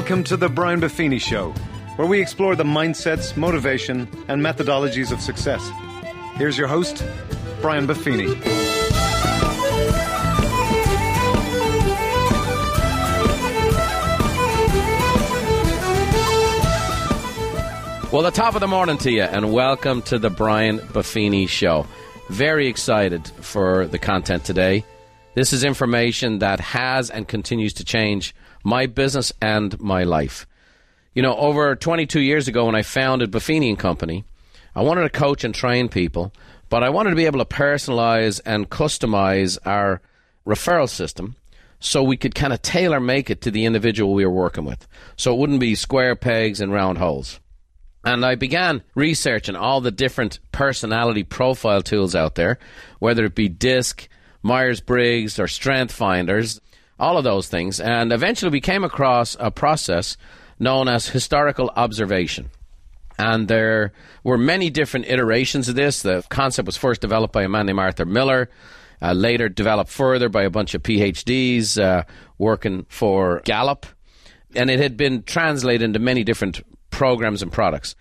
Welcome to the Brian Buffini Show, where we explore the mindsets, motivation, and methodologies of success. Here's your host, Brian Buffini. Well, the top of the morning to you, and welcome to the Brian Buffini Show. Very excited for the content today. This is information that has and continues to change my business and my life. You know, over 22 years ago when I founded Buffini and Company, I wanted to coach and train people, but I wanted to be able to personalize and customize our referral system so we could kind of tailor make it to the individual we were working with. So it wouldn't be square pegs and round holes. And I began researching all the different personality profile tools out there, whether it be DISC, Myers Briggs, or Strength Finders, all of those things. And eventually we came across a process known as historical observation. And there were many different iterations of this. The concept was first developed by a man named Arthur Miller, uh, later developed further by a bunch of PhDs uh, working for Gallup. And it had been translated into many different programs and products.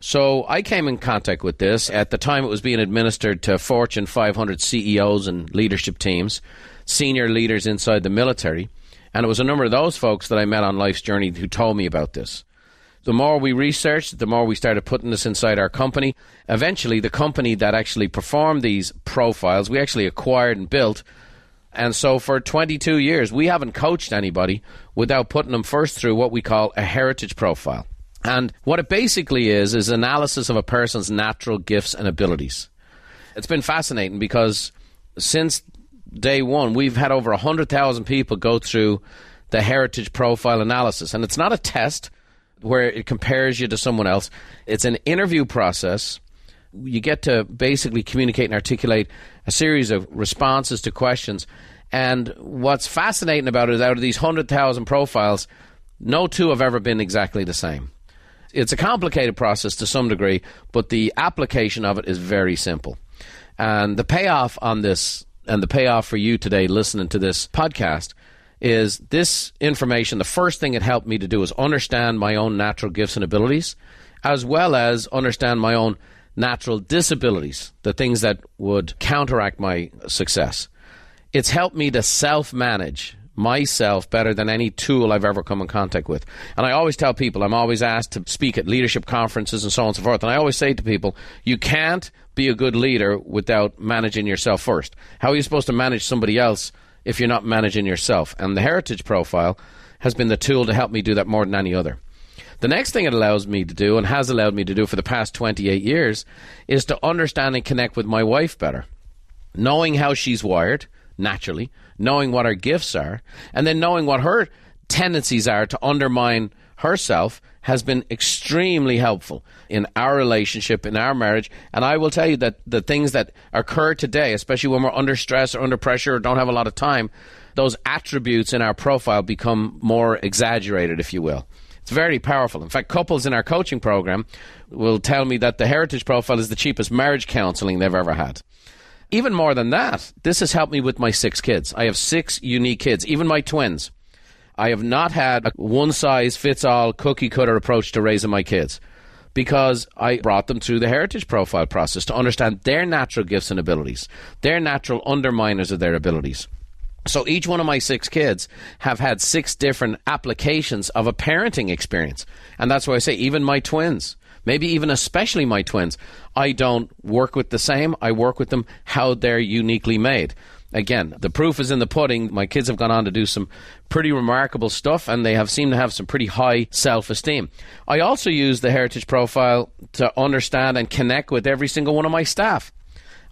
So I came in contact with this. At the time, it was being administered to Fortune 500 CEOs and leadership teams, senior leaders inside the military. And it was a number of those folks that I met on life's journey who told me about this. The more we researched, the more we started putting this inside our company. Eventually, the company that actually performed these profiles, we actually acquired and built. And so for 22 years, we haven't coached anybody without putting them first through what we call a heritage profile. And what it basically is, is analysis of a person's natural gifts and abilities. It's been fascinating because since day one, we've had over 100,000 people go through the heritage profile analysis. And it's not a test where it compares you to someone else, it's an interview process. You get to basically communicate and articulate a series of responses to questions. And what's fascinating about it is out of these 100,000 profiles, no two have ever been exactly the same it's a complicated process to some degree, but the application of it is very simple. And the payoff on this, and the payoff for you today listening to this podcast, is this information. The first thing it helped me to do is understand my own natural gifts and abilities, as well as understand my own natural disabilities, the things that would counteract my success. It's helped me to self manage myself better than any tool I've ever come in contact with. And I always tell people, I'm always asked to speak at leadership conferences and so on and so forth. And I always say to people, you can't be a good leader without managing yourself first. How are you supposed to manage somebody else if you're not managing yourself? And the heritage profile has been the tool to help me do that more than any other. The next thing it allows me to do, and has allowed me to do for the past 28 years, is to understand and connect with my wife better. Knowing how she's wired, naturally, knowing what her gifts are, and then knowing what her tendencies are to undermine herself has been extremely helpful in our relationship, in our marriage. And I will tell you that the things that occur today, especially when we're under stress or under pressure or don't have a lot of time, those attributes in our profile become more exaggerated, if you will. It's very powerful. In fact, couples in our coaching program will tell me that the heritage profile is the cheapest marriage counseling they've ever had. Even more than that, this has helped me with my six kids. I have six unique kids, even my twins. I have not had a one size fits all cookie cutter approach to raising my kids because I brought them through the heritage profile process to understand their natural gifts and abilities, their natural underminers of their abilities. So each one of my six kids have had six different applications of a parenting experience. And that's why I say even my twins maybe even especially my twins, I don't work with the same. I work with them how they're uniquely made. Again, the proof is in the pudding. My kids have gone on to do some pretty remarkable stuff and they have seemed to have some pretty high self esteem. I also use the heritage profile to understand and connect with every single one of my staff.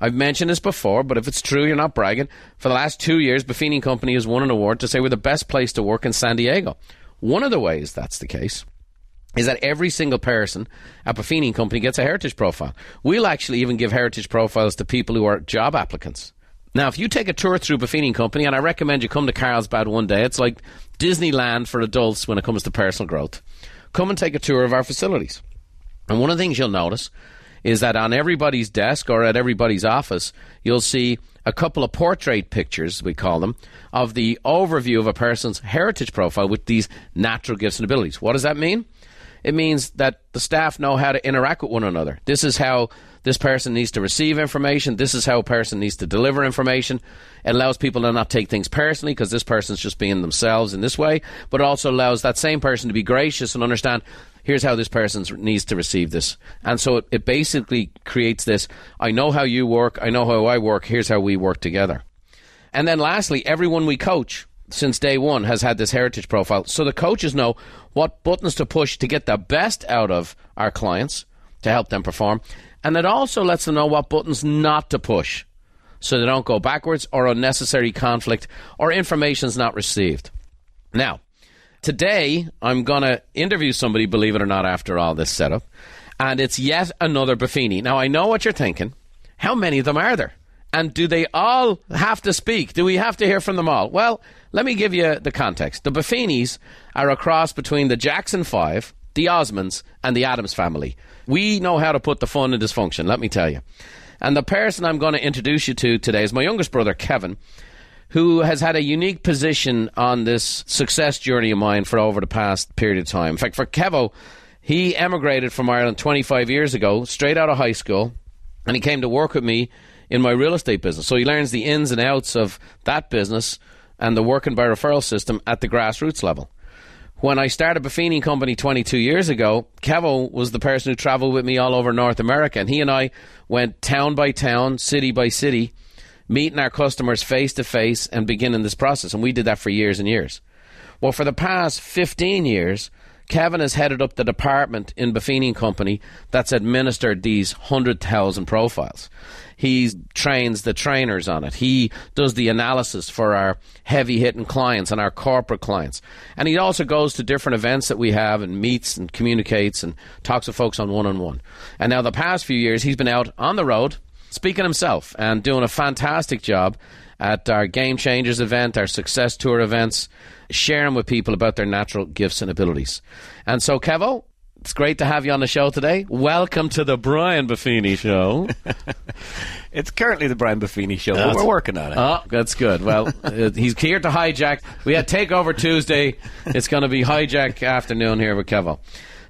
I've mentioned this before, but if it's true, you're not bragging. For the last two years, Buffini Company has won an award to say we're the best place to work in San Diego. One of the ways that's the case is that every single person at Buffini Company gets a heritage profile. We'll actually even give heritage profiles to people who are job applicants. Now, if you take a tour through Buffini Company, and I recommend you come to Carlsbad one day, it's like Disneyland for adults when it comes to personal growth. Come and take a tour of our facilities. And one of the things you'll notice is that on everybody's desk or at everybody's office, you'll see a couple of portrait pictures, we call them, of the overview of a person's heritage profile with these natural gifts and abilities. What does that mean? It means that the staff know how to interact with one another. This is how this person needs to receive information. This is how a person needs to deliver information. It allows people to not take things personally because this person's just being themselves in this way, but it also allows that same person to be gracious and understand here's how this person needs to receive this. And so it, it basically creates this I know how you work, I know how I work, here's how we work together. And then lastly, everyone we coach since day one has had this heritage profile. So the coaches know what buttons to push to get the best out of our clients to help them perform. And it also lets them know what buttons not to push so they don't go backwards or unnecessary conflict or information's not received. Now, today I'm going to interview somebody, believe it or not, after all this setup, and it's yet another Buffini. Now, I know what you're thinking. How many of them are there? And do they all have to speak? Do we have to hear from them all? Well, let me give you the context. The Buffinis are a cross between the Jackson Five, the Osmonds, and the Addams family. We know how to put the fun in dysfunction, let me tell you. And the person I'm going to introduce you to today is my youngest brother, Kevin, who has had a unique position on this success journey of mine for over the past period of time. In fact, for Kevo, he emigrated from Ireland 25 years ago, straight out of high school, and he came to work with me in my real estate business. So he learns the ins and outs of that business and the working by referral system at the grassroots level. When I started Buffini Company 22 years ago, Kevo was the person who traveled with me all over North America, and he and I went town by town, city by city, meeting our customers face to face and beginning this process. And we did that for years and years. Well, for the past 15 years, Kevin has headed up the department in Buffini Company that's administered these 100,000 profiles. He trains the trainers on it. He does the analysis for our heavy hitting clients and our corporate clients. And he also goes to different events that we have and meets and communicates and talks to folks on one on one. And now, the past few years, he's been out on the road speaking himself and doing a fantastic job at our Game Changers event, our Success Tour events, sharing with people about their natural gifts and abilities. And so, Kevo, it's great to have you on the show today. Welcome to the Brian Buffini Show. it's currently the Brian Buffini Show, but we're working on it. Oh, that's good. Well, uh, he's here to hijack. We had Takeover Tuesday. It's going to be hijack afternoon here with Kevo.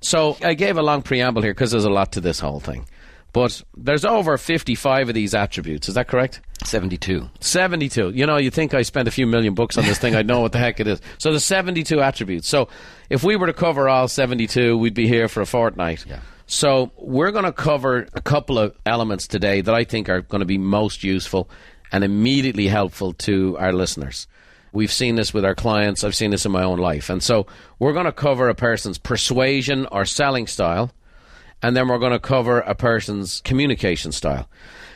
So I gave a long preamble here because there's a lot to this whole thing. But there's over 55 of these attributes. Is that correct? 72. 72. You know, you think I spent a few million bucks on this thing, I'd know what the heck it is. So there's 72 attributes. So if we were to cover all 72, we'd be here for a fortnight. Yeah. So we're going to cover a couple of elements today that I think are going to be most useful and immediately helpful to our listeners. We've seen this with our clients. I've seen this in my own life. And so we're going to cover a person's persuasion or selling style – and then we're going to cover a person's communication style.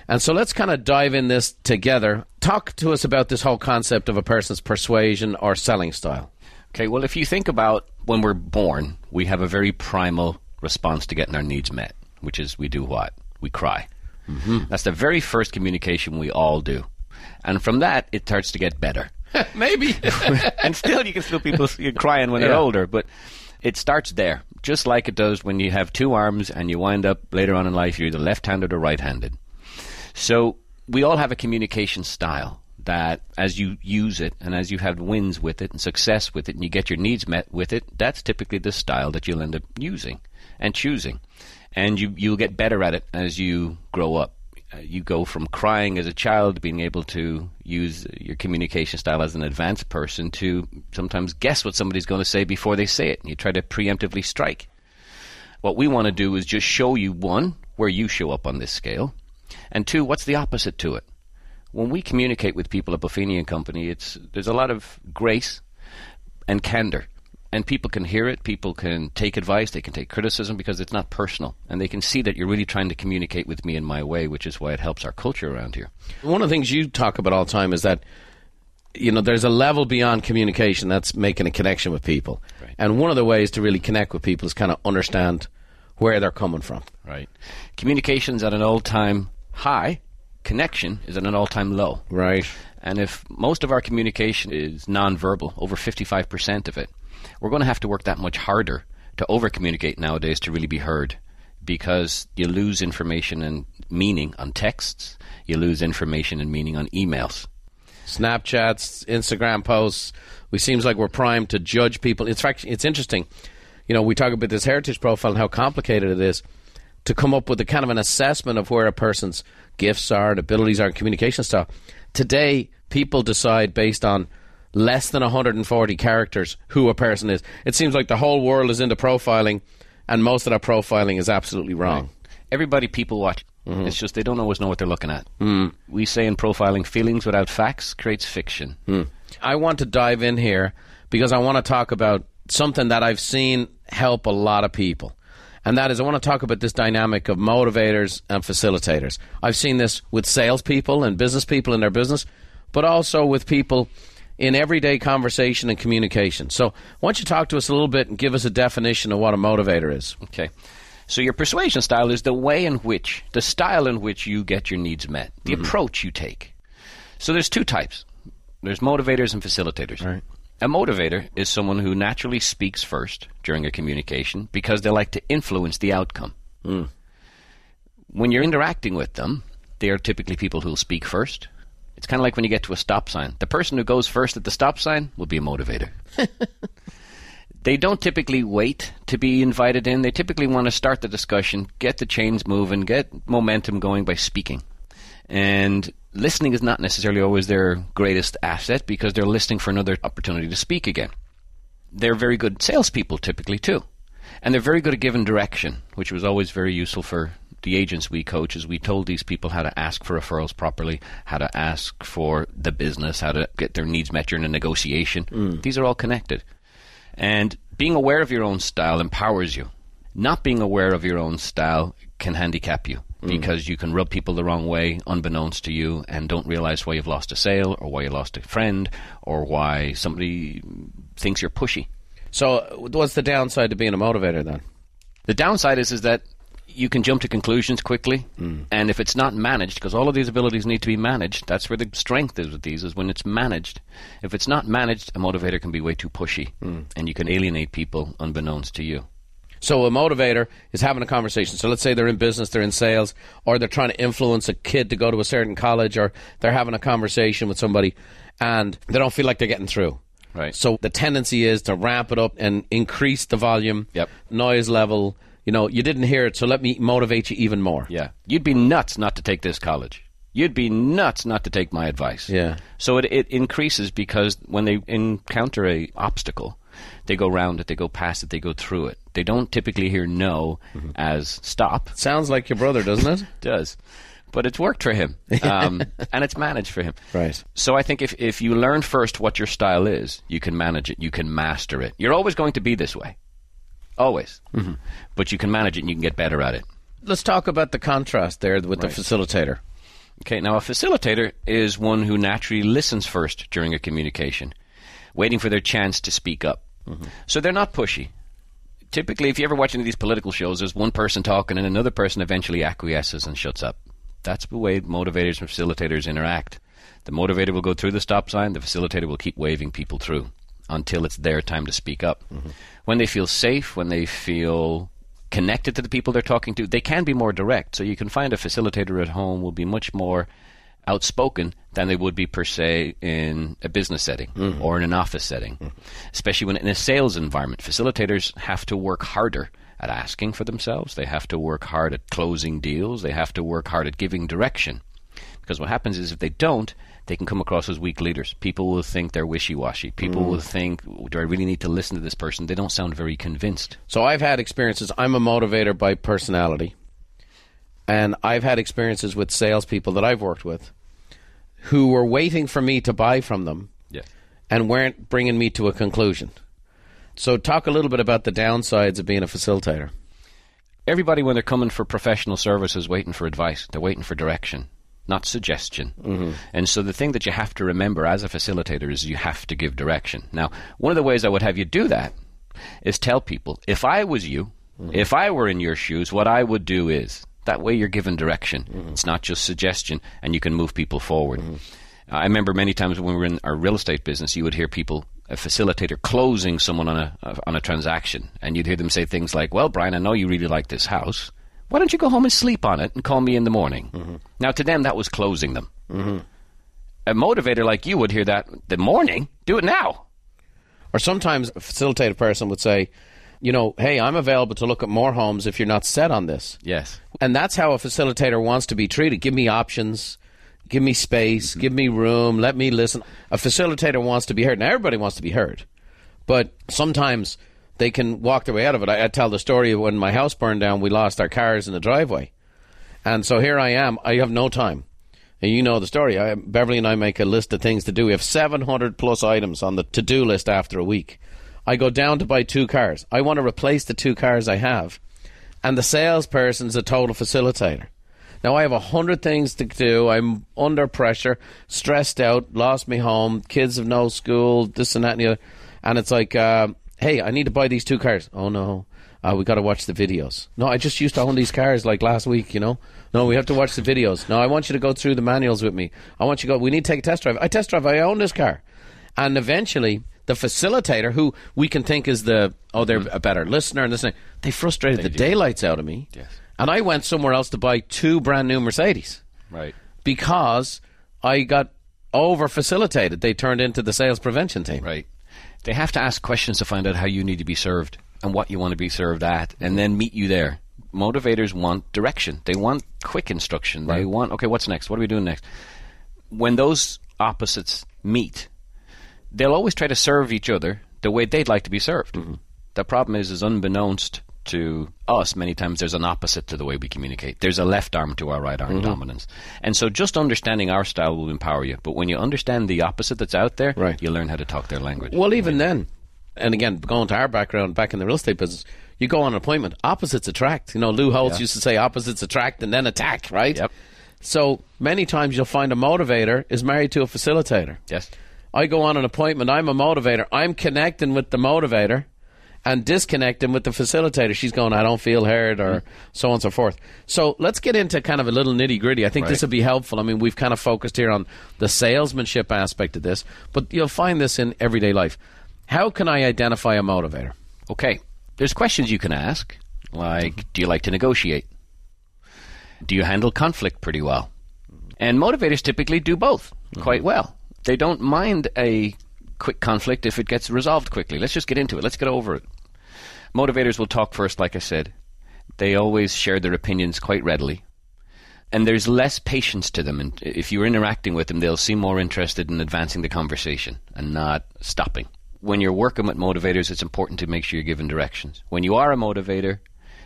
And so let's kind of dive in this together. Talk to us about this whole concept of a person's persuasion or selling style. Okay, well, if you think about when we're born, we have a very primal response to getting our needs met, which is we do what? We cry. Mm-hmm. That's the very first communication we all do. And from that, it starts to get better. Maybe. and still, you can still people crying when they're older, but it starts there just like it does when you have two arms and you wind up later on in life, you're either left handed or right handed. So we all have a communication style that as you use it and as you have wins with it and success with it and you get your needs met with it, that's typically the style that you'll end up using and choosing. And you, you'll get better at it as you grow up. Uh, you go from crying as a child being able to use your communication style as an advanced person to sometimes guess what somebody's going to say before they say it. And you try to preemptively strike. What we want to do is just show you one, where you show up on this scale, and two, what's the opposite to it. When we communicate with people at Buffini and Company, it's there's a lot of grace and candor and people can hear it. People can take advice. They can take criticism because it's not personal, and they can see that you're really trying to communicate with me in my way, which is why it helps our culture around here. One of the things you talk about all the time is that you know there's a level beyond communication that's making a connection with people, right. and one of the ways to really connect with people is kind of understand where they're coming from. Right. Communication's at an all-time high. Connection is at an all-time low. Right. And if most of our communication is nonverbal, over 55% of it, we're going to have to work that much harder to over communicate nowadays to really be heard. because you lose information and meaning on texts, you lose information and meaning on emails. Snapchats, Instagram posts. We seems like we're primed to judge people. In fact, it's interesting. You know, we talk about this heritage profile and how complicated it is to come up with a kind of an assessment of where a person's gifts are and abilities are and communication style. Today, people decide based on less than 140 characters who a person is. It seems like the whole world is into profiling, and most of that profiling is absolutely wrong. Right. Everybody people watch. Mm-hmm. It's just they don't always know what they're looking at. Mm. We say in profiling, feelings without facts creates fiction. Mm. I want to dive in here because I want to talk about something that I've seen help a lot of people. And that is, I want to talk about this dynamic of motivators and facilitators. I've seen this with salespeople and business people in their business, but also with people in everyday conversation and communication. So, why don't you talk to us a little bit and give us a definition of what a motivator is? Okay. So, your persuasion style is the way in which, the style in which you get your needs met, the mm-hmm. approach you take. So, there's two types there's motivators and facilitators. Right. A motivator is someone who naturally speaks first during a communication because they like to influence the outcome. Mm. When you're interacting with them, they are typically people who will speak first, it's kind of like when you get to a stop sign. The person who goes first at the stop sign will be a motivator. they don't typically wait to be invited in. They typically want to start the discussion, get the chains moving, get momentum going by speaking. And listening is not necessarily always their greatest asset because they're listening for another opportunity to speak again. They're very good salespeople typically too. And they're very good at giving direction, which was always very useful for the agents we coach is we told these people how to ask for referrals properly, how to ask for the business, how to get their needs met during a negotiation. Mm. These are all connected. And being aware of your own style empowers you. Not being aware of your own style can handicap you mm. because you can rub people the wrong way unbeknownst to you and don't realize why you've lost a sale or why you lost a friend or why somebody thinks you're pushy. So, what's the downside to being a motivator then? The downside is is that you can jump to conclusions quickly, mm. and if it's not managed, because all of these abilities need to be managed, that's where the strength is with these, is when it's managed. If it's not managed, a motivator can be way too pushy, mm. and you can alienate people unbeknownst to you. So a motivator is having a conversation. So let's say they're in business, they're in sales, or they're trying to influence a kid to go to a certain college, or they're having a conversation with somebody, and they don't feel like they're getting through. Right. So the tendency is to ramp it up and increase the volume, yep. noise level, you know, you didn't hear it, so let me motivate you even more. Yeah. You'd be nuts not to take this college. You'd be nuts not to take my advice. Yeah. So it, it increases because when they encounter a obstacle, they go round it, they go past it, they go through it. They don't typically hear no mm-hmm. as stop. Sounds like your brother, doesn't it? does. But it's worked for him, um, and it's managed for him. Right. So I think if, if you learn first what your style is, you can manage it, you can master it. You're always going to be this way. Always. Mm-hmm. But you can manage it and you can get better at it. Let's talk about the contrast there with right. the facilitator. Okay, now a facilitator is one who naturally listens first during a communication, waiting for their chance to speak up. Mm-hmm. So they're not pushy. Typically, if you ever watch any of these political shows, there's one person talking and another person eventually acquiesces and shuts up. That's the way motivators and facilitators interact. The motivator will go through the stop sign, the facilitator will keep waving people through until it's their time to speak up. Mm-hmm. When they feel safe, when they feel connected to the people they're talking to, they can be more direct. So you can find a facilitator at home will be much more outspoken than they would be per se in a business setting mm-hmm. or in an office setting. Mm-hmm. Especially when in a sales environment, facilitators have to work harder at asking for themselves. They have to work hard at closing deals. They have to work hard at giving direction. Because what happens is if they don't, they can come across as weak leaders. People will think they're wishy washy. People mm. will think, do I really need to listen to this person? They don't sound very convinced. So I've had experiences. I'm a motivator by personality. And I've had experiences with salespeople that I've worked with who were waiting for me to buy from them and weren't bringing me to a conclusion. So, talk a little bit about the downsides of being a facilitator. Everybody, when they're coming for professional services, waiting for advice, they're waiting for direction not suggestion. Mm-hmm. And so the thing that you have to remember as a facilitator is you have to give direction. Now, one of the ways I would have you do that is tell people if I was you, mm-hmm. if I were in your shoes, what I would do is that way you're given direction. Mm-hmm. It's not just suggestion, and you can move people forward. Mm-hmm. I remember many times when we were in our real estate business, you would hear people, a facilitator, closing someone on a on a transaction, and you'd hear them say things like, "Well, Brian, I know you really like this house." Why don't you go home and sleep on it and call me in the morning? Mm-hmm. Now, to them, that was closing them. Mm-hmm. A motivator like you would hear that the morning. Do it now. Or sometimes a facilitative person would say, you know, hey, I'm available to look at more homes if you're not set on this. Yes. And that's how a facilitator wants to be treated. Give me options, give me space, mm-hmm. give me room, let me listen. A facilitator wants to be heard. Now, everybody wants to be heard, but sometimes they can walk their way out of it. I, I tell the story when my house burned down, we lost our cars in the driveway. And so here I am, I have no time. And you know the story. I, Beverly and I make a list of things to do. We have 700 plus items on the to do list after a week. I go down to buy two cars. I want to replace the two cars I have. And the salesperson's a total facilitator. Now I have a hundred things to do. I'm under pressure, stressed out, lost me home, kids have no school, this and that and the other. And it's like, uh, hey, I need to buy these two cars. Oh no, uh, we got to watch the videos. No, I just used to own these cars like last week. You know, no, we have to watch the videos. No, I want you to go through the manuals with me. I want you to go. We need to take a test drive. I test drive. I own this car, and eventually the facilitator, who we can think is the oh they're a better listener and this, that, they frustrated the daylights out of me. Yes. And I went somewhere else to buy two brand new Mercedes Right. because I got over facilitated. They turned into the sales prevention team. Right. They have to ask questions to find out how you need to be served and what you want to be served at, and then meet you there. Motivators want direction. They want quick instruction. They want, okay, what's next? What are we doing next? When those opposites meet, they'll always try to serve each other the way they'd like to be served. Mm-hmm. The problem is, is unbeknownst to us, many times there's an opposite to the way we communicate. There's a left arm to our right arm mm-hmm. dominance. And so just understanding our style will empower you. But when you understand the opposite that's out there, Right. you learn how to talk their language. Well, even then, and again, going to our background back in the real estate business, you go on an appointment, opposites attract. You know, Lou Holtz Yeah. used to say opposites attract and then attack, right? Yep. So many times you'll find a motivator is married to a facilitator. Yes. I go on an appointment, I'm a motivator, I'm connecting with the motivator and disconnecting with the facilitator. She's going, I don't feel heard, or so on and so forth. So let's get into kind of a little nitty gritty. I think this Right. will be helpful. I mean, we've kind of focused here on the salesmanship aspect of this, but you'll find this in everyday life. How can I identify a motivator? Okay. There's questions you can ask, like Do you like to negotiate? Do you handle conflict pretty well? And motivators typically do both mm-hmm. quite well. They don't mind a quick conflict if it gets resolved quickly. Let's just get into it. Let's get over it. Motivators will talk first, like I said. They always share their opinions quite readily. And there's less patience to them. And if you're interacting with them, they'll seem more interested in advancing the conversation and not stopping. When you're working with motivators, it's important to make sure you're giving directions. When you are a motivator,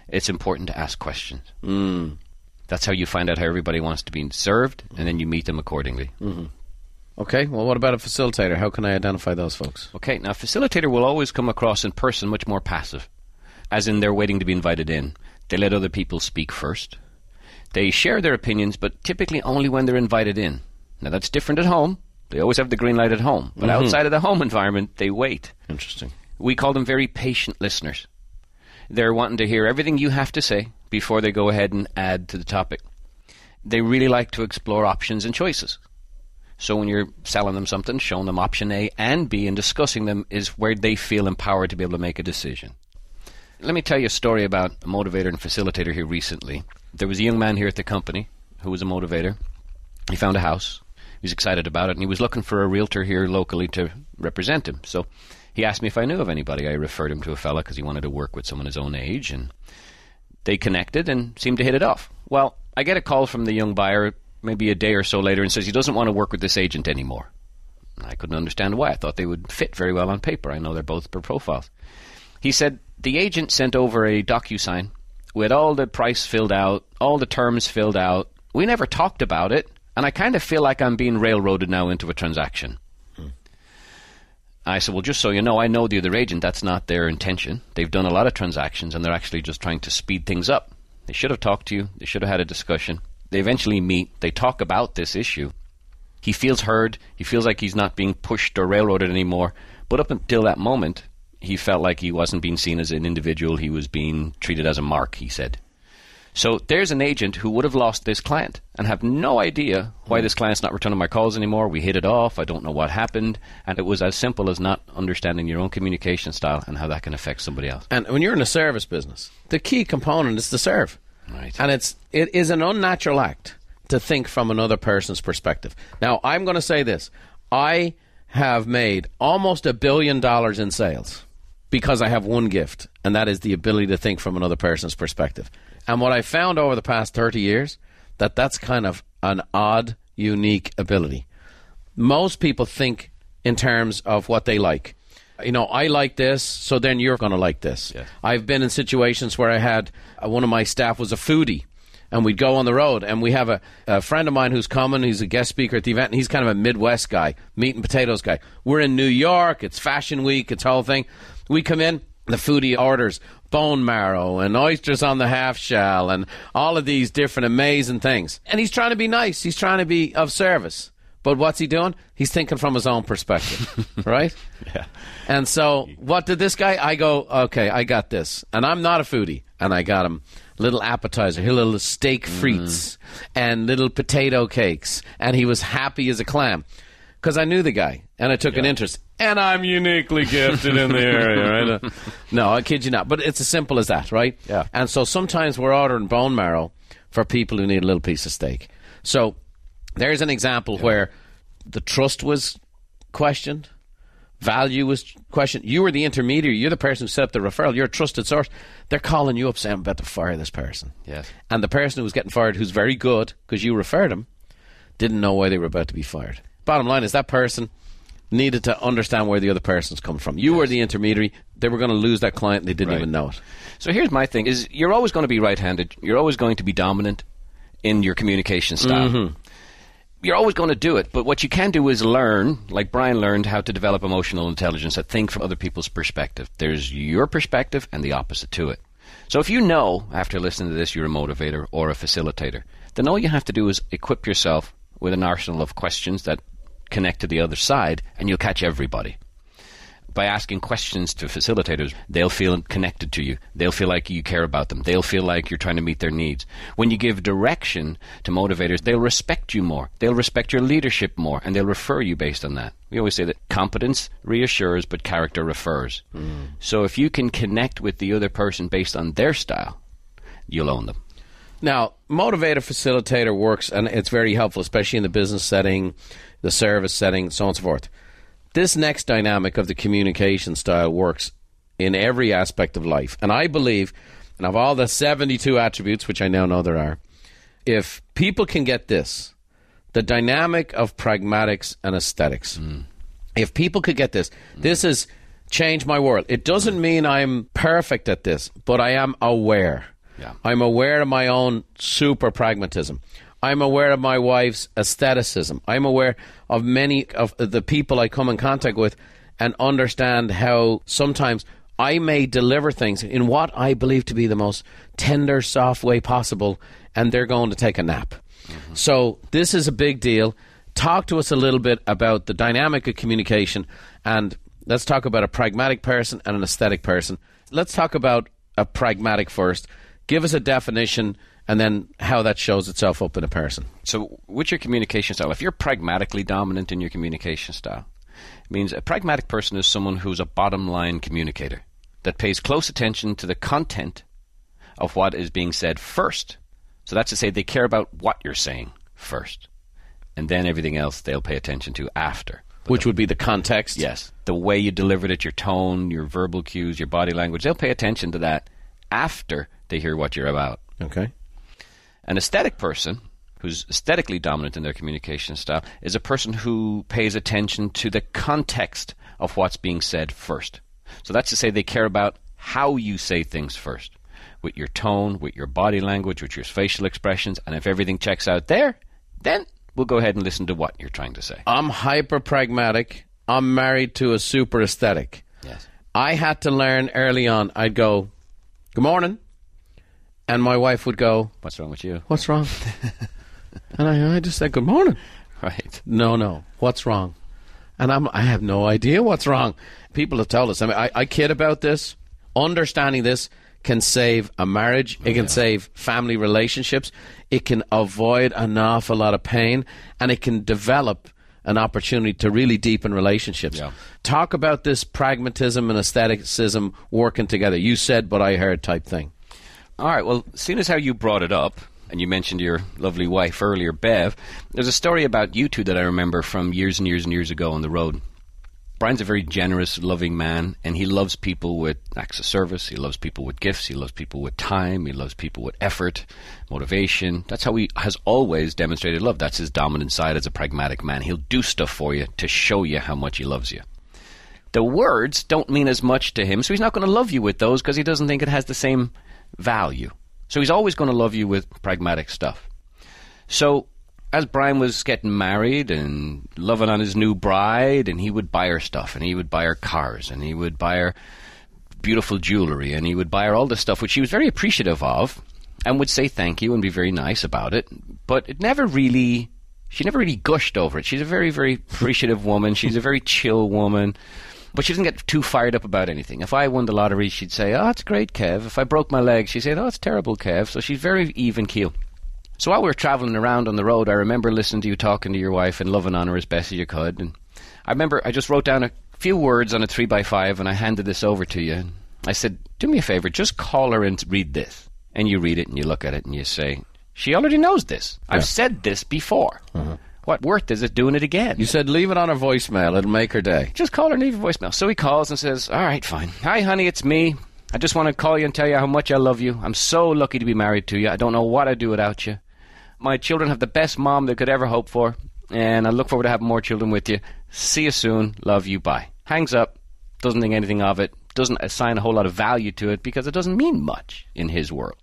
it's important to ask questions. Mm. That's how you find out how everybody wants to be served, and then you meet them accordingly. Okay, well, what about a facilitator? How can I identify those folks? Okay, now a facilitator will always come across in person much more passive, as in they're waiting to be invited in. They let other people speak first. They share their opinions, but typically only when they're invited in. Now that's different at home. They always have the green light at home, but mm-hmm. outside of the home environment, they wait. Interesting. We call them very patient listeners. They're wanting to hear everything you have to say before they go ahead and add to the topic. They really like to explore options and choices. So when you're selling them something, showing them option A and B and discussing them is where they feel empowered to be able to make a decision. Let me tell you a story about a motivator and facilitator here recently. There was a young man here at the company who was a motivator. He found a house. He was excited about it, and he was looking for a realtor here locally to represent him. So he asked me if I knew of anybody. I referred him to a fella because he wanted to work with someone his own age, and they connected and seemed to hit it off. Well, I get a call from the young buyer maybe a day or so later and says he doesn't want to work with this agent anymore. I couldn't understand why. I thought they would fit very well on paper. I know they're both per profiles. He said the agent sent over a DocuSign with all the price filled out, all the terms filled out. We never talked about it, and I kind of feel like I'm being railroaded now into a transaction. I said, well, just so you know, I know the other agent. That's not their intention. They've done a lot of transactions, and they're actually just trying to speed things up. They should have talked to you. They should have had a discussion. They eventually meet. They talk about this issue. He feels heard. He feels like he's not being pushed or railroaded anymore. But up until that moment, he felt like he wasn't being seen as an individual. He was being treated as a mark, he said. So there's an agent who would have lost this client and have no idea why this client's not returning my calls anymore. We hit it off. I don't know what happened. And it was as simple as not understanding your own communication style and how that can affect somebody else. And when you're in a service business, the key component is to serve. Right. And it's it is an unnatural act to think from another person's perspective. Now, I'm going to say this. I have made almost a billion dollars in sales because I have one gift, and that is the ability to think from another person's perspective. And what I found over the past 30 years that that's kind of an odd, unique ability. Most people think in terms of what they like. You know, I like this, so then you're going to like this. Yes. I've been in situations where I had uh, one of my staff was a foodie, and we'd go on the road, and we have a, a friend of mine who's coming. He's a guest speaker at the event, and he's kind of a Midwest guy, meat and potatoes guy. We're in New York. It's Fashion Week. It's whole thing. We come in. The foodie orders bone marrow and oysters on the half shell and all of these different amazing things. And he's trying to be nice. He's trying to be of service. But what's he doing? He's thinking from his own perspective, right? Yeah. And so, what did this guy? I go, okay, I got this, and I'm not a foodie, and I got him little appetizer, here little steak frites, and little potato cakes, and he was happy as a clam because I knew the guy and I took an interest, and I'm uniquely gifted in the area, right? Uh, no, I kid you not, but it's as simple as that, right? Yeah. And so sometimes we're ordering bone marrow for people who need a little piece of steak. So there's an example where the trust was questioned, value was questioned. You were the intermediary. You're the person who set up the referral. You're a trusted source. They're calling you up saying, I'm about to fire this person. Yes. And the person who was getting fired, who's very good because you referred him, didn't know why they were about to be fired. Bottom line is that person needed to understand where the other person's coming from. You were the intermediary. They were going to lose that client and they didn't Right. even know it. So here's my thing: is you're always going to be right-handed. You're always going to be dominant in your communication style. Mm-hmm. You're always going to do it, but what you can do is learn, like Brian learned, how to develop emotional intelligence, to think from other people's perspective. There's your perspective and the opposite to it. So if you know, after listening to this, you're a motivator or a facilitator, then all you have to do is equip yourself with an arsenal of questions that connect to the other side, and you'll catch everybody by asking questions to facilitators, they'll feel connected to you. They'll feel like you care about them. They'll feel like you're trying to meet their needs. When you give direction to motivators, they'll respect you more. They'll respect your leadership more, and they'll refer you based on that. We always say that competence reassures, but character refers. Mm. So if you can connect with the other person based on their style, you'll own them. Now, motivator facilitator works, and it's very helpful, especially in the business setting, the service setting, so on and so forth. This next dynamic of the communication style works in every aspect of life. And I believe, and of all the 72 attributes, which I now know there are, if people can get this, the dynamic of pragmatics and aesthetics, mm. if people could get this, this mm. is change my world. It doesn't mm. mean I'm perfect at this, but I am aware. Yeah. I'm aware of my own super pragmatism. I'm aware of my wife's aestheticism. I'm aware of many of the people I come in contact with and understand how sometimes I may deliver things in what I believe to be the most tender, soft way possible, and they're going to take a nap. Mm-hmm. So, this is a big deal. Talk to us a little bit about the dynamic of communication, and let's talk about a pragmatic person and an aesthetic person. Let's talk about a pragmatic first. Give us a definition and then how that shows itself up in a person. So, with your communication style, if you're pragmatically dominant in your communication style, it means a pragmatic person is someone who's a bottom line communicator that pays close attention to the content of what is being said first. So, that's to say, they care about what you're saying first, and then everything else they'll pay attention to after. Which would be the context. Yes. The way you delivered it, your tone, your verbal cues, your body language, they'll pay attention to that after they hear what you're about. Okay. An aesthetic person who's aesthetically dominant in their communication style is a person who pays attention to the context of what's being said first. So that's to say they care about how you say things first, with your tone, with your body language, with your facial expressions, and if everything checks out there, then we'll go ahead and listen to what you're trying to say. I'm hyper pragmatic. I'm married to a super aesthetic. Yes. I had to learn early on. I'd go, "Good morning," and my wife would go, What's wrong with you? "What's wrong?" and I, I just said, "Good morning." Right. No, no. What's wrong? And I'm, I have no idea what's wrong. People have told us. I mean, I, I kid about this. Understanding this can save a marriage. It oh, can save family relationships. It can avoid an awful lot of pain, and it can develop an opportunity to really deepen relationships. Yeah. Talk about this pragmatism and aestheticism working together. You said, but I heard type thing. All right. Well, seeing as how you brought it up, and you mentioned your lovely wife earlier, Bev, there's a story about you two that I remember from years and years and years ago on the road. Brian's a very generous, loving man, and he loves people with acts of service. He loves people with gifts. He loves people with time. He loves people with effort, motivation. That's how he has always demonstrated love. That's his dominant side as a pragmatic man. He'll do stuff for you to show you how much he loves you. The words don't mean as much to him, so he's not going to love you with those because he doesn't think it has the same value. So he's always going to love you with pragmatic stuff. So as Brian was getting married and loving on his new bride, and he would buy her stuff, and he would buy her cars, and he would buy her beautiful jewelry, and he would buy her all this stuff, which she was very appreciative of, and would say thank you and be very nice about it. But it never really, she never really gushed over it. She's a very, very appreciative woman. She's a very chill woman. But she doesn't get too fired up about anything. If I won the lottery, she'd say, "Oh, it's great, Kev." If I broke my leg, she'd say, "Oh, it's terrible, Kev." So she's very even keel. So while we were travelling around on the road, I remember listening to you talking to your wife and loving on her as best as you could. And I remember I just wrote down a few words on a three by five, and I handed this over to you. I said, "Do me a favor, just call her and read this." And you read it, and you look at it, and you say, "She already knows this. I've said this before." Mm-hmm. What worth is it doing it again? You said leave it on her voicemail. It'll make her day. Just call her and leave a voicemail. So he calls and says, All right, fine. Hi, honey, it's me. I just want to call you and tell you how much I love you. I'm so lucky to be married to you. I don't know what I'd do without you. My children have the best mom they could ever hope for, and I look forward to having more children with you. See you soon. Love you. Bye. Hangs up. Doesn't think anything of it. Doesn't assign a whole lot of value to it because it doesn't mean much in his world.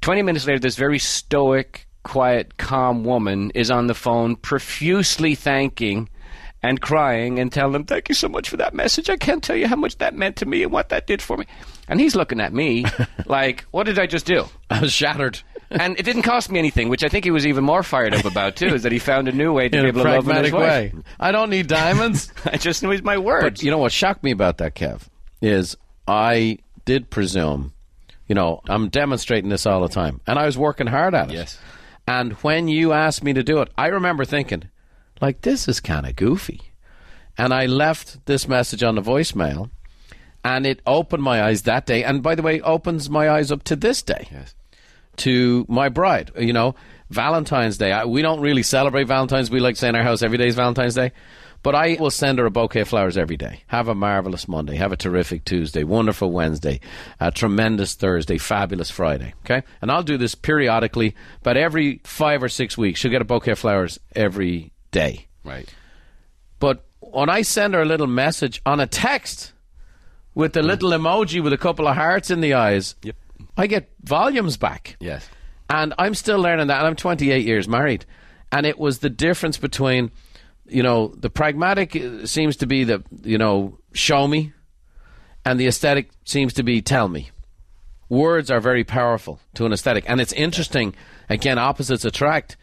Twenty minutes later, this very stoic, quiet, calm woman is on the phone profusely thanking and crying and telling him, Thank you so much for that message. I can't tell you how much that meant to me and what that did for me. And he's looking at me like, What did I just do? I was shattered. And it didn't cost me anything, which I think he was even more fired up about, too, is that he found a new way to In be able to love his wife. way. I don't need diamonds. I just need my words. But you know what shocked me about that, Kev, is I did presume, you know, I'm demonstrating this all the time, and I was working hard at it. Yes. And when you asked me to do it, I remember thinking, like, this is kind of goofy. And I left this message on the voicemail, and it opened my eyes that day. And by the way, opens my eyes up to this day Yes. to my bride. You know, Valentine's Day. I, we don't really celebrate Valentine's. We like to say in our house every day is Valentine's Day. But I will send her a bouquet of flowers every day. Have a marvelous Monday. Have a terrific Tuesday. Wonderful Wednesday. A tremendous Thursday. Fabulous Friday. Okay? And I'll do this periodically, but every five or six weeks. She'll get a bouquet of flowers every day. Right. But when I send her a little message on a text with the little emoji with a couple of hearts in the eyes, Yep. I get volumes back. Yes. And I'm still learning that. And I'm 28 years married. And it was the difference between, you know, the pragmatic uh, seems to be the, you know, show me, and the aesthetic seems to be tell me. Words are very powerful to an aesthetic. And it's interesting, again, opposites attract,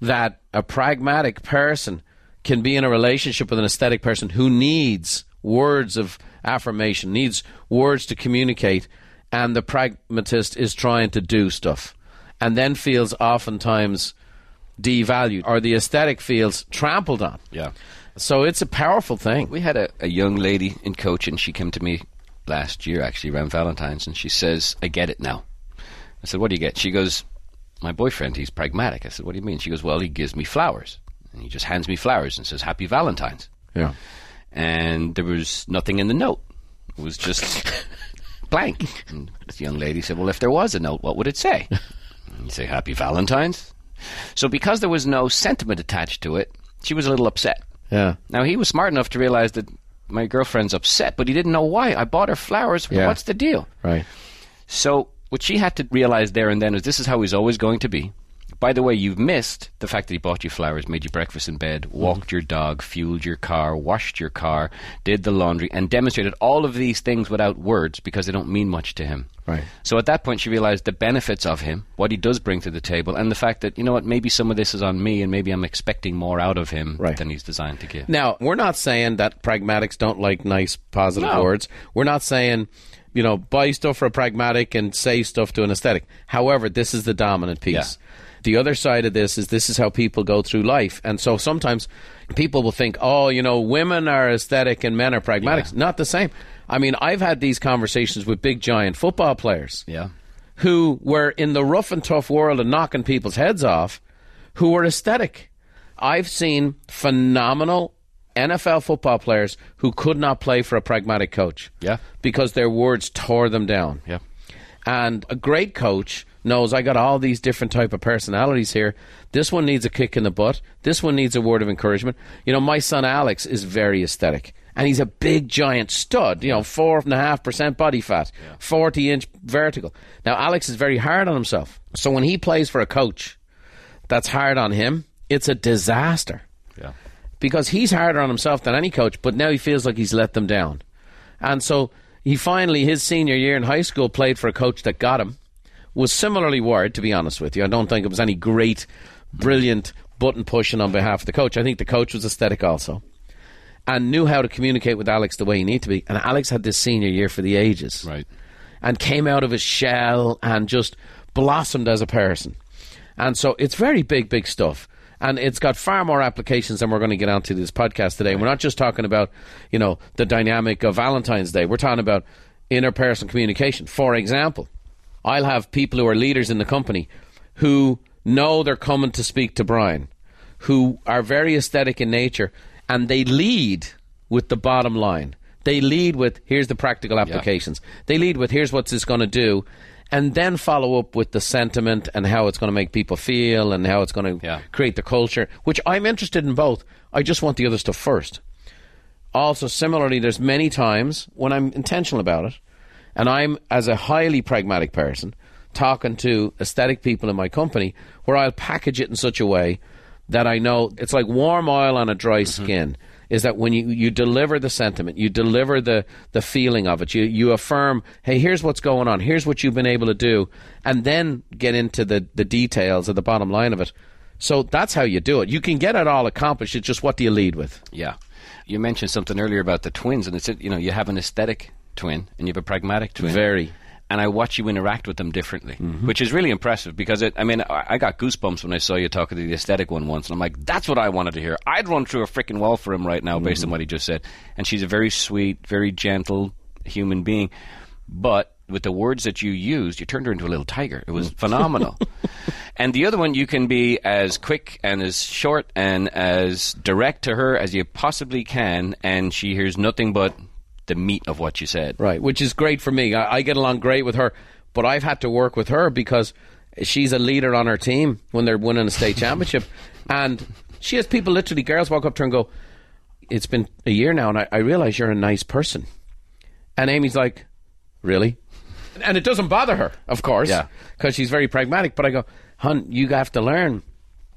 that a pragmatic person can be in a relationship with an aesthetic person who needs words of affirmation, needs words to communicate, and the pragmatist is trying to do stuff and then feels oftentimes devalued or the aesthetic feels trampled on. Yeah. So it's a powerful thing. We had a, a young lady in coaching. She came to me last year, actually, around Valentine's, and she says, I get it now. I said, What do you get? She goes, My boyfriend, he's pragmatic. I said, What do you mean? She goes, Well, he gives me flowers. And he just hands me flowers and says, Happy Valentine's. Yeah. And there was nothing in the note. It was just blank. And this young lady said, Well, if there was a note, what would it say? And you say, Happy Valentine's. So because there was no sentiment attached to it, she was a little upset. Yeah. Now he was smart enough to realize that my girlfriend's upset, but he didn't know why. I bought her flowers. Yeah. What's the deal? Right. So what she had to realize there and then is this is how he's always going to be. By the way, you've missed the fact that he bought you flowers, made you breakfast in bed, mm-hmm. walked your dog, fueled your car, washed your car, did the laundry, and demonstrated all of these things without words because they don't mean much to him. Right. So at that point, she realized the benefits of him, what he does bring to the table, and the fact that, you know what, maybe some of this is on me and maybe I'm expecting more out of him Right. than he's designed to give. Now, we're not saying that pragmatics don't like nice, positive No. words. We're not saying, you know, buy stuff for a pragmatic and say stuff to an aesthetic. However, this is the dominant piece. Yeah. The other side of this is this is how people go through life. And so sometimes people will think, oh, you know, women are aesthetic and men are pragmatics. Not the same. I mean, I've had these conversations with big, giant football players Yeah. who were in the rough and tough world and knocking people's heads off, who were aesthetic. I've seen phenomenal NFL football players who could not play for a pragmatic coach. Yeah. Because their words tore them down. Yeah. And a great coach knows I got all these different type of personalities here. This one needs a kick in the butt. This one needs a word of encouragement. You know, my son Alex is very aesthetic. And he's a big giant stud, you know, four and a half percent body fat, forty inch vertical. Now Alex is very hard on himself. So when he plays for a coach that's hard on him, it's a disaster Yeah. because he's harder on himself than any coach, but now he feels like he's let them down. And so he finally, his senior year in high school, played for a coach that got him, was similarly wired, to be honest with you. I don't think it was any great, brilliant button pushing on behalf of the coach. I think the coach was aesthetic also and knew how to communicate with Alex the way he needed to be. And Alex had this senior year for the ages Right. and came out of his shell and just blossomed as a person. And so it's very big, big stuff. And it's got far more applications than we're going to get onto this podcast today. We're not just talking about, you know, the dynamic of Valentine's Day. We're talking about interpersonal communication. For example, I'll have people who are leaders in the company who know they're coming to speak to Brian, who are very aesthetic in nature, and they lead with the bottom line. They lead with here's the practical applications. They lead with here's what this going to do, and then follow up with the sentiment and how it's going to make people feel and how it's going to Yeah. create the culture. Which I'm interested in both. I just want the other stuff first. Also, similarly, there's many times when I'm intentional about it, and I'm, as a highly pragmatic person, talking to aesthetic people in my company, where I'll package it in such a way that I know it's like warm oil on a dry mm-hmm. skin. Is that when you, you deliver the sentiment, you deliver the, the feeling of it, you, you affirm, hey, here's what's going on, here's what you've been able to do, and then get into the, the details of the bottom line of it. So that's how you do it. You can get it all accomplished, it's just what do you lead with? Yeah. You mentioned something earlier about the twins, and it's you know you have an aesthetic twin and you have a pragmatic twin. Very. And I watch you interact with them differently, mm-hmm. which is really impressive because it. I mean, I, I got goosebumps when I saw you talking to the aesthetic one once, and I'm like, that's what I wanted to hear. I'd run through a freaking wall for him right now, based on mm-hmm. what he just said. And she's a very sweet, very gentle human being, but with the words that you used, you turned her into a little tiger. It was mm. phenomenal. and the other one, you can be as quick and as short and as direct to her as you possibly can, and she hears nothing but the meat of what you said. Right, which is great for me. I, I get along great with her, but I've had to work with her because she's a leader on her team when they're winning a state championship. And she has people, literally, girls walk up to her and go, It's been a year now, and I, I realize you're a nice person. And Amy's like, Really? And it doesn't bother her, of course, Yeah. because she's very pragmatic. But I go, Hun, you have to learn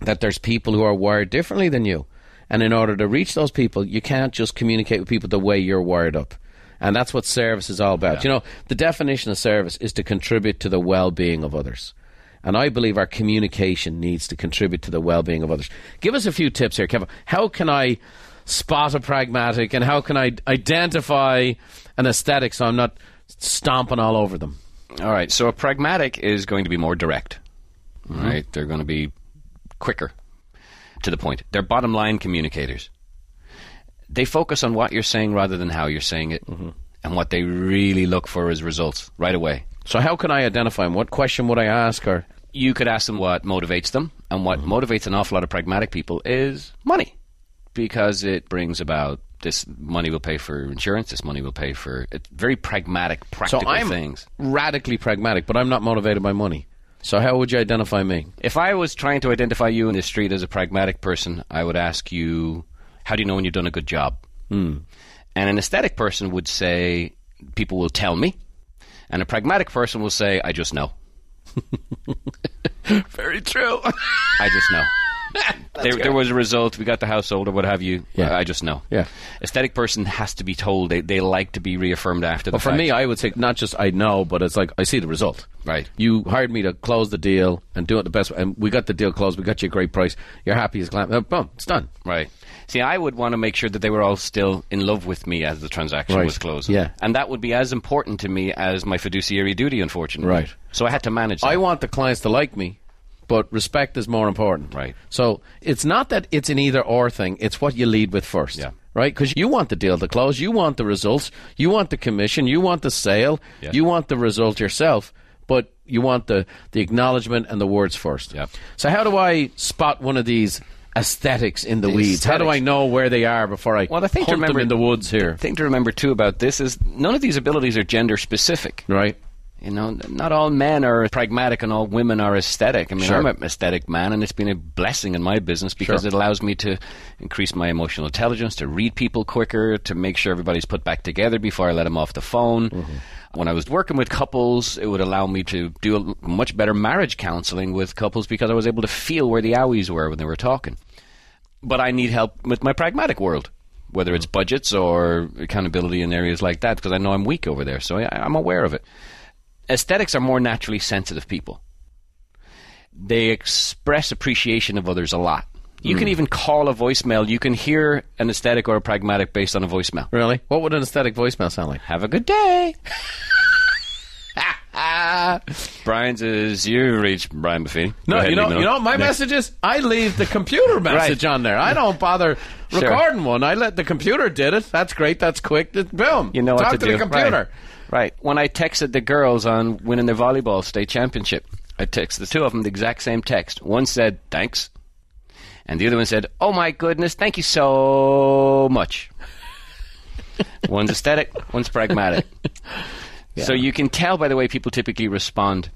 that there's people who are wired differently than you. And in order to reach those people, you can't just communicate with people the way you're wired up. And that's what service is all about. You know, the definition of service is to contribute to the well being of others. And I believe our communication needs to contribute to the well being of others. Give us a few tips here, Kevin. How can I spot a pragmatic and how can I identify an aesthetic so I'm not stomping all over them? All right. So a pragmatic is going to be more direct. Mm-hmm. Right. They're going to be quicker to the point. They're bottom line communicators. They focus on what you're saying rather than how you're saying it. Mm-hmm. And what they really look for is results right away. So, how can I identify them? What question would I ask? Or You could ask them what motivates them. And what mm-hmm. motivates an awful lot of pragmatic people is money. Because it brings about this money will pay for insurance, this money will pay for it's very pragmatic, practical so I'm things. radically pragmatic, but I'm not motivated by money. So, how would you identify me? If I was trying to identify you in the street as a pragmatic person, I would ask you, how do you know when you've done a good job? Hmm. And an aesthetic person would say, people will tell me. And a pragmatic person will say, I just know. Very true. I just know. There, there was a result. We got the household or what have you. Yeah. I just know. Yeah. Aesthetic person has to be told. They, they like to be reaffirmed after the But for fact. me, I would say not just I know, but it's like I see the result. Right. You hired me to close the deal and do it the best way, and we got the deal closed. We got you a great price. You're happy as clam. Boom, it's done. Right. See, I would want to make sure that they were all still in love with me as the transaction Right. was closing. Yeah. And that would be as important to me as my fiduciary duty, unfortunately. Right. So I had to manage that. I want the clients to like me, but respect is more important. Right. So it's not that it's an either or thing. It's what you lead with first. Yeah. Right? Because you want the deal to close. You want the results. You want the commission. You want the sale. Yeah. You want the result yourself. But You want the, the acknowledgement and the words first. Yeah. So how do I spot one of these aesthetics in the, The weeds? How do I know where they are before I Well, the thing to remember in the woods here? The thing to remember too about this is none of these abilities are gender specific. Right. You know, not all men are pragmatic and all women are aesthetic. I mean, Sure. I'm an aesthetic man, and it's been a blessing in my business because Sure. it allows me to increase my emotional intelligence, to read people quicker, to make sure everybody's put back together before I let them off the phone. Mm-hmm. When I was working with couples, it would allow me to do a much better marriage counseling with couples because I was able to feel where the owies were when they were talking. But I need help with my pragmatic world. Whether it's budgets or accountability in areas like that, because I know I'm weak over there, so I, I'm aware of it aesthetics are more naturally sensitive people. They express appreciation of others a lot. You Hmm. can even call a voicemail. You can hear an aesthetic or a pragmatic based on a voicemail. Really? What would an aesthetic voicemail sound like? Have a good day. Brian's is you reach Brian Buffini. No, you know, you know, my Next. message is I leave the computer message on there. I don't bother Sure. recording one. I let the computer did it. That's great. That's quick. Boom. You know Talk what to, to do. the computer. Right. Right. When I texted the girls on winning the volleyball state championship, I texted the two of them the exact same text. One said thanks, and the other one said, "Oh my goodness, thank you so much." one's aesthetic, one's pragmatic. So you can tell by the way people typically respond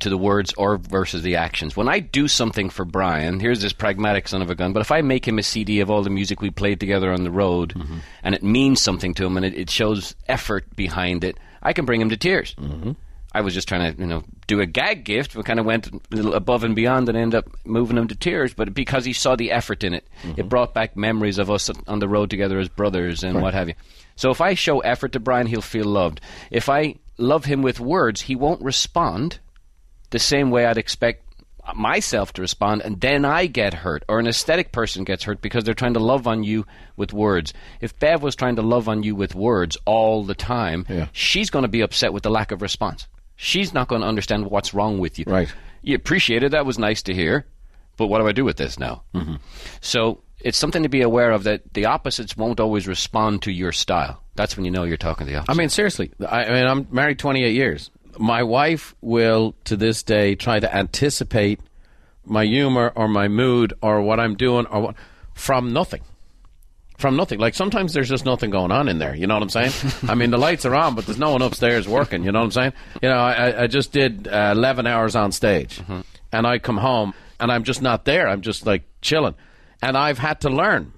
to the words or versus the actions. When I do something for Brian, here's this pragmatic son of a gun, but if I make him a CD of all the music we played together on the road and it means something to him and it, it shows effort behind it, I can bring him to tears. Mm-hmm. I was just trying to, you know, do a gag gift. but kind of went a little above and beyond and ended up moving him to tears. But because he saw the effort in it, it brought back memories of us on the road together as brothers and what have you. So if I show effort to Brian, he'll feel loved. If I love him with words, he won't respond the same way I'd expect myself to respond, and then I get hurt, or an aesthetic person gets hurt because they're trying to love on you with words. If Bev was trying to love on you with words all the time, Yeah. she's going to be upset with the lack of response. She's not going to understand what's wrong with you. Right. You appreciate it. That was nice to hear. But what do I do with this now? Mm-hmm. So it's something to be aware of that the opposites won't always respond to your style. That's when you know you're talking to the opposite. I mean, seriously. I, I mean, I'm married 28 years. My wife will, to this day, try to anticipate my humor or my mood or what I'm doing or what from nothing. From nothing. Like sometimes there's just nothing going on in there. You know what I'm saying? I mean, the lights are on, but there's no one upstairs working. You know what I'm saying? You know, I, I just did uh, 11 hours on stage, and I come home and I'm just not there. I'm just like chilling, and I've had to learn.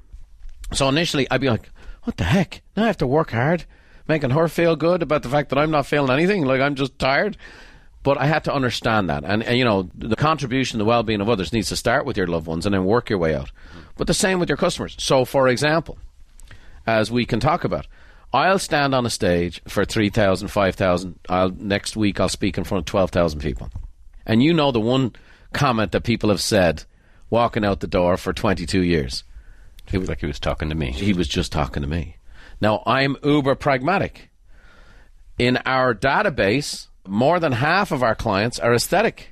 So initially, I'd be like, "What the heck? Now I have to work hard, making her feel good about the fact that I'm not feeling anything. Like I'm just tired." But I had to understand that, and, and you know, the contribution, the well-being of others needs to start with your loved ones and then work your way out. But the same with your customers. So, for example, as we can talk about, I'll stand on a stage for 3,000, 5,000. I'll next week I'll speak in front of 12,000 people. And you know the one comment that people have said walking out the door for 22 years. it was like he was talking to me. He was just talking to me. Now, I'm uber pragmatic. In our database, more than half of our clients are aesthetic.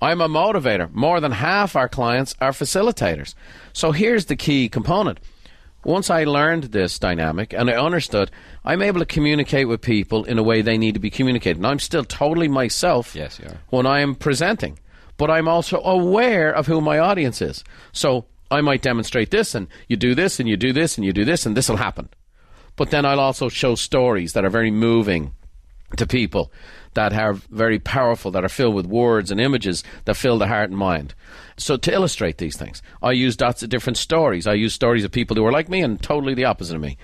I'm a motivator. More than half our clients are facilitators. So here's the key component. Once I learned this dynamic and I understood, I'm able to communicate with people in a way they need to be communicated. And I'm still totally myself Yes, you are. when I am presenting, but I'm also aware of who my audience is. So I might demonstrate this, and you do this, and you do this, and you do this, and this will happen. But then I'll also show stories that are very moving to people, that are very powerful, that are filled with words and images that fill the heart and mind. So to illustrate these things, I use lots of different stories. I use stories of people who are like me and totally the opposite of me.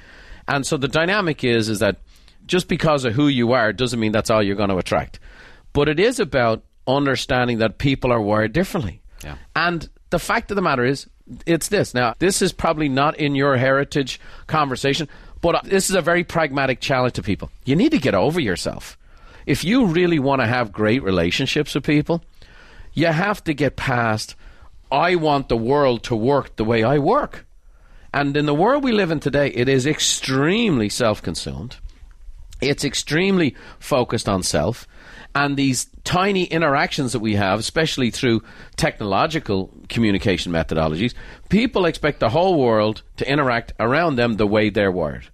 And so the dynamic is is that just because of who you are doesn't mean that's all you're going to attract. But it is about understanding that people are wired differently. Yeah. And the fact of the matter is, it's this. Now, this is probably not in your heritage conversation, but uh, this is a very pragmatic challenge to people. You need to get over yourself. If you really want to have great relationships with people, you have to get past, I want the world to work the way I work. And in the world we live in today, it is extremely self consumed. It's extremely focused on self. And these tiny interactions that we have, especially through technological communication methodologies, people expect the whole world to interact around them the way they're wired.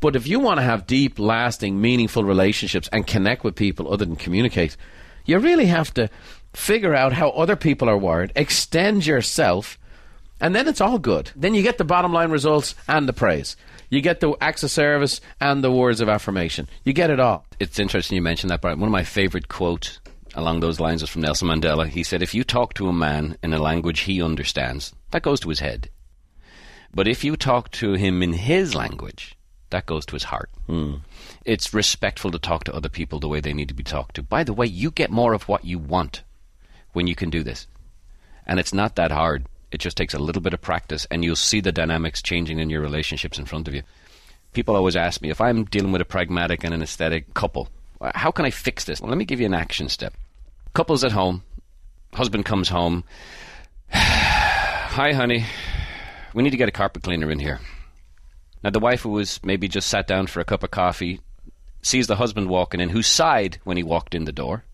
But if you want to have deep, lasting, meaningful relationships and connect with people other than communicate, You really have to figure out how other people are wired, extend yourself, and then it's all good. Then you get the bottom line results and the praise. You get the acts of service and the words of affirmation. You get it all. It's interesting you mentioned that, Brian. One of my favorite quotes along those lines is from Nelson Mandela. He said, If you talk to a man in a language he understands, that goes to his head. But if you talk to him in his language, that goes to his heart. Mm. It's respectful to talk to other people the way they need to be talked to. By the way, you get more of what you want when you can do this. And it's not that hard. It just takes a little bit of practice, and you'll see the dynamics changing in your relationships in front of you. People always ask me if I'm dealing with a pragmatic and an aesthetic couple, how can I fix this? Well, let me give you an action step. Couple's at home, husband comes home. Hi, honey. We need to get a carpet cleaner in here. Now, the wife who was maybe just sat down for a cup of coffee sees the husband walking in, who sighed when he walked in the door.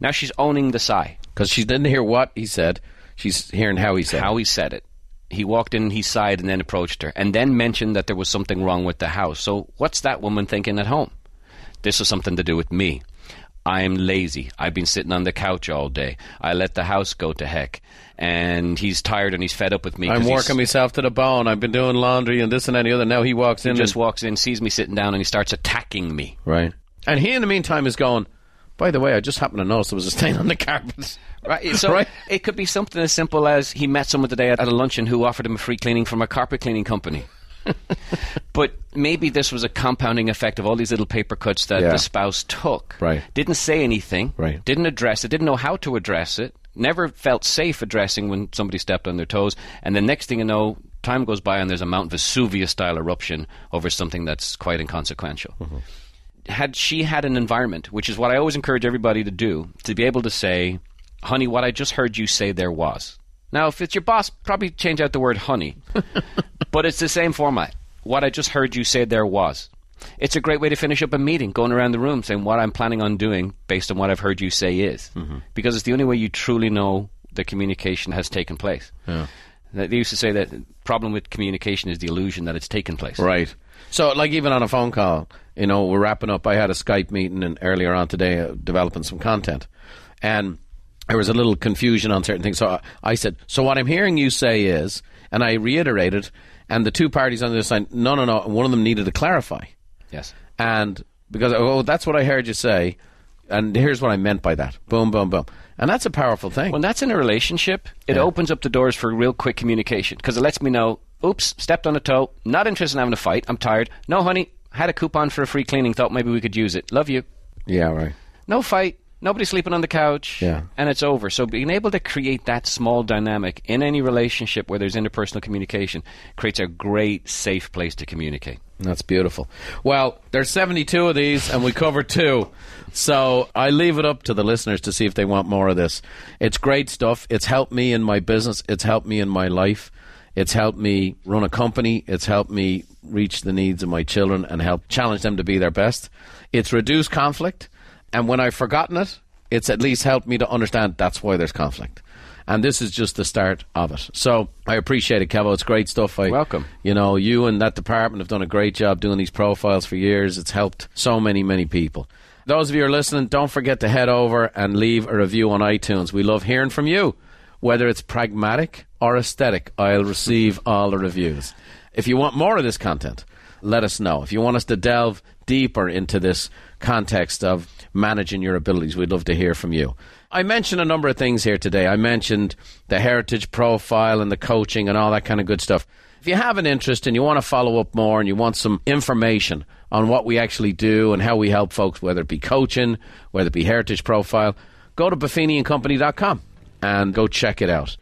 Now she's owning the sigh. Because she didn't hear what he said. She's hearing how he said How it. he said it. He walked in, he sighed, and then approached her, and then mentioned that there was something wrong with the house. So, what's that woman thinking at home? This has something to do with me. I'm lazy. I've been sitting on the couch all day. I let the house go to heck. And he's tired and he's fed up with me. I'm working myself to the bone. I've been doing laundry and this and that and other. Now he walks He in. just and, walks in, sees me sitting down, and he starts attacking me. right. And he, in the meantime, is going, by the way, I just happened to notice there was a stain on the carpet. Right. So Right. it could be something as simple as he met someone today at a luncheon who offered him a free cleaning from a carpet cleaning company. but maybe this was a compounding effect of all these little paper cuts that Yeah. the spouse took. Right. Didn't say anything. Right. Didn't address it. Didn't know how to address it. Never felt safe addressing when somebody stepped on their toes. And the next thing you know, time goes by and there's a Mount Vesuvius style eruption over something that's quite inconsequential mm-hmm. Had she had an environment, which is what I always encourage everybody to do, to be able to say, honey, what I just heard you say there was. Now, if it's your boss, probably change out the word honey. but it's the same format. What I just heard you say there was. It's a great way to finish up a meeting, going around the room saying what I'm planning on doing based on what I've heard you say is. Mm-hmm. Because it's the only way you truly know the communication has taken place. Yeah. They used to say that the problem with communication is the illusion that it's taken place. Right. So, like, even on a phone call, you know, we're wrapping up. I had a Skype meeting and earlier on today uh, developing some content. And there was a little confusion on certain things. So I, I said, So, what I'm hearing you say is, and I reiterated, and the two parties on the other side, no, no, no, and one of them needed to clarify. Yes. And because, oh, that's what I heard you say. And here's what I meant by that. Boom, boom, boom. And that's a powerful thing. When that's in a relationship, it Yeah. opens up the doors for real quick communication because it lets me know, oops, stepped on a toe, not interested in having a fight, I'm tired. No, honey, had a coupon for a free cleaning, thought maybe we could use it. Love you. yeah, right. No fight, nobody sleeping on the couch, Yeah. and it's over. So being able to create that small dynamic in any relationship where there's interpersonal communication creates a great, safe place to communicate. That's beautiful. Well, there's 72 of these, and we covered two. So I leave it up to the listeners to see if they want more of this. It's great stuff. It's helped me in my business. It's helped me in my life. It's helped me run a company. It's helped me reach the needs of my children and help challenge them to be their best. It's reduced conflict. And when I've forgotten it, it's at least helped me to understand that's why there's conflict. And this is just the start of it. So I appreciate it, Kevo. It's great stuff. I, Welcome. You know, you and that department have done a great job doing these profiles for years. It's helped so many, many people. Those of you who are listening, don't forget to head over and leave a review on iTunes. We love hearing from you. Whether it's pragmatic or aesthetic, I'll receive all the reviews. If you want more of this content, let us know. If you want us to delve deeper into this context of managing your abilities, we'd love to hear from you. I mentioned a number of things here today. I mentioned the heritage profile and the coaching and all that kind of good stuff. If you have an interest and you want to follow up more and you want some information on what we actually do and how we help folks, whether it be coaching, whether it be heritage profile, go to buffiniandcompany.com and go check it out.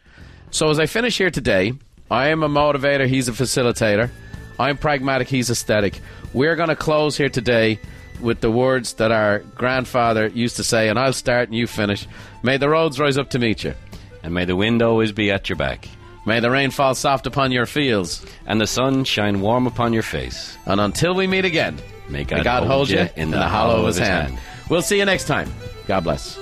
So as I finish here today, I am a motivator, he's a facilitator. I'm pragmatic, he's aesthetic. We're going to close here today with the words that our grandfather used to say, and I'll start and you finish. May the roads rise up to meet you. And may the wind always be at your back, May the rain fall soft upon your fields. and the sun shine warm upon your face. And until we meet again, May God, hold you in the hollow of his hand. We'll see you next time. God bless.